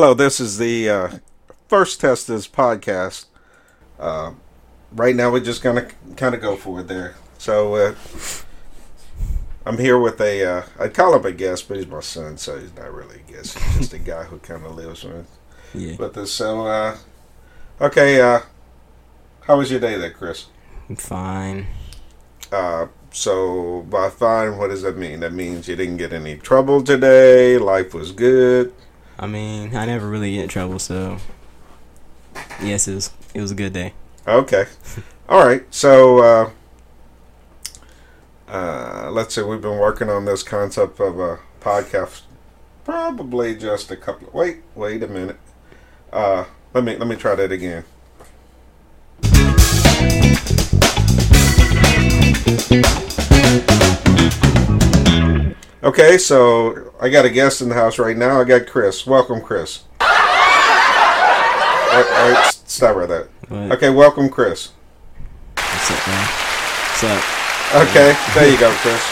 Hello, this is the uh, first test of this podcast. Uh, right now, we're just gonna kind of go for it there. So, uh, I'm here with a, uh, I call him a guest, but he's my son, so he's not really a guest. He's just a guy who kind of lives with, Yeah, with us. So, uh, okay, uh, how was your day there, Chris? I'm fine. Uh, so, by fine, what does that mean? That means you didn't get any trouble today, life was good. I mean, I never really get in trouble, so yes, it was it was a good day. Okay. All right. So, uh, uh, let's say We've been working on this concept of a podcast probably just a couple. Of, wait, wait a minute. Uh, let me let me try that again. Okay, so I got a guest in the house right now. I got Chris. Welcome, Chris. all right, all right, stop right there. What, Okay, welcome, Chris. What's up, man? What's up? Okay, there you go, Chris.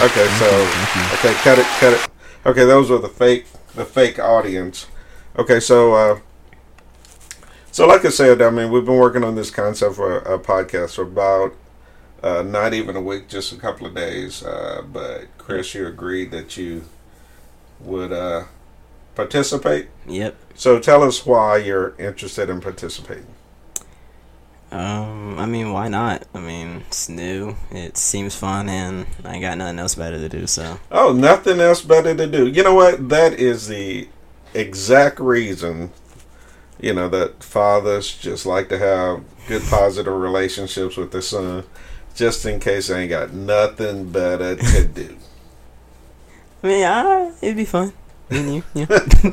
okay, so okay, cut it, cut it. Okay, those are the fake, the fake audience. Okay, so uh, so like I said, I mean, we've been working on this concept for a podcast for about uh, not even a week, just a couple of days. Uh, but Chris, you agreed that you would uh, participate. Yep. So tell us why you're interested in participating. Um, I mean, why not? I mean, it's new. It seems fun, and I got nothing else better to do. So Oh, nothing else better to do. You know what? That is the exact reason, you know, that fathers just like to have good, positive relationships with their son, just in case I ain't got nothing better to do. I mean, ah, it'd be fun. Me and you, yeah.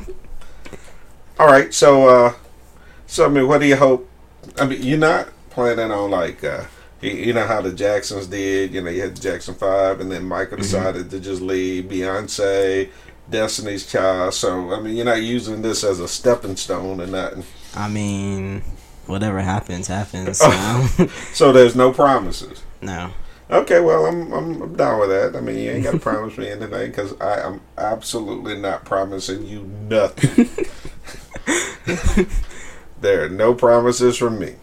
All right, so, uh, so I mean, what do you hope? I mean, you're not planning on like, uh, you, you know how the Jacksons did. You know, you had the Jackson Five, and then Michael decided to just leave Beyonce, Destiny's Child. So, I mean, you're not using this as a stepping stone or nothing. I mean, whatever happens, happens. You know? So there's no promises. No. Okay, well, I'm, I'm I'm down with that. I mean, you ain't got to promise me anything because I am absolutely not promising you nothing. there are no promises from me.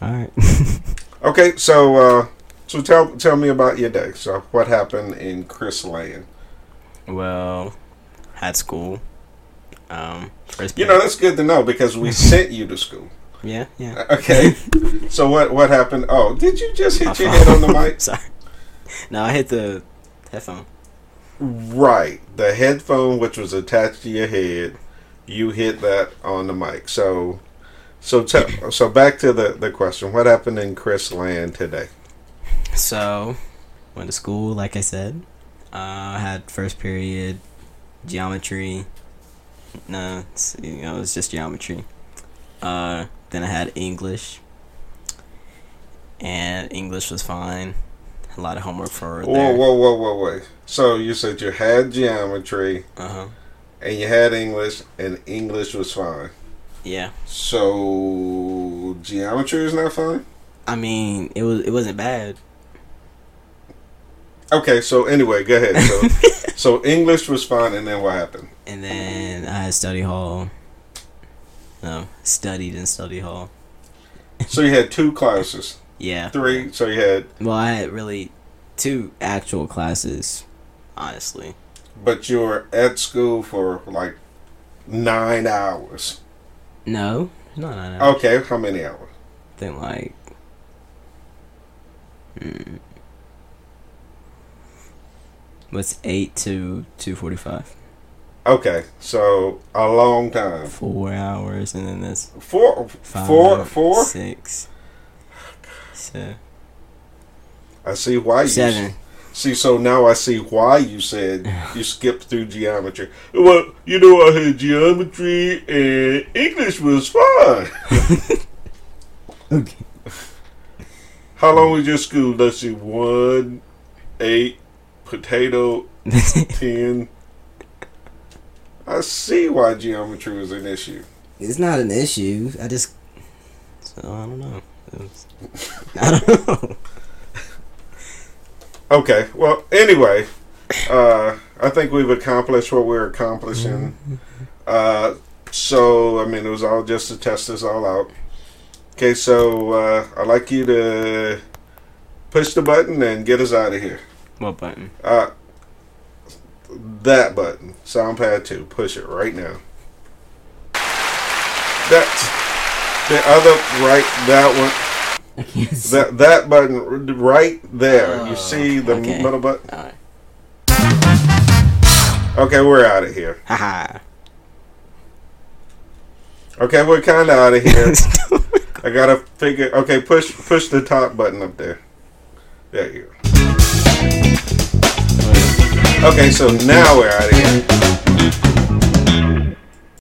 All right. Okay, so uh, so tell tell me about your day. So what happened in Chris Land? well, had school. Um. You know that's good to know because we sent you to school. Yeah, yeah. Okay, so what what happened? Oh, did you just hit My your head on the mic? Sorry. No, I hit the headphone. Right, the headphone which was attached to your head, you hit that on the mic. So, so tell, so back to the the question: What happened in Chris Land today? So, went to school, like I said. Uh, had first period geometry. No, it's, you know, it was just geometry. Uh, then I had English. And English was fine. A lot of homework for Whoa, there. whoa, whoa, whoa, wait. So you said you had geometry Uh huh. and you had English, and English was fine. Yeah. So geometry is not fine. I mean, it was it wasn't bad. Okay, so anyway, go ahead. So, so English was fine, and then what happened? And then I had study hall. No, studied in study hall. So you had two classes, Yeah. three. So you had, Well, I had really two actual classes, honestly. but you were at school for like nine hours. No, no, no, no. Okay, how many hours? I think like. Mm, what's eight to two forty five? Okay, so a long time. Four hours, and then this Four, five, four, four. six, se- I see why you seven. See, so now I see why you said you skipped through geometry. Well, you know, I had geometry and English was fine. Okay. How long was your school? Let's see, one, eight, potato, ten. I see why geometry was an issue. it's not an issue. I just. So I don't know. It was- I don't know. Okay, well, anyway, uh, I think we've accomplished what we're accomplishing. Uh, so I mean, it was all just to test this all out. Okay, so uh, I'd like you to push the button and get us out of here. What button? Uh, that button, soundpad two. Push it right now. That's the other right. That one. That that button right there. Oh, you see the okay. middle button? Okay, we're out of here. Haha. Okay, we're kind of out of here. I gotta figure. Okay, push push the top button up there. There you go. Okay, so now we're out of here.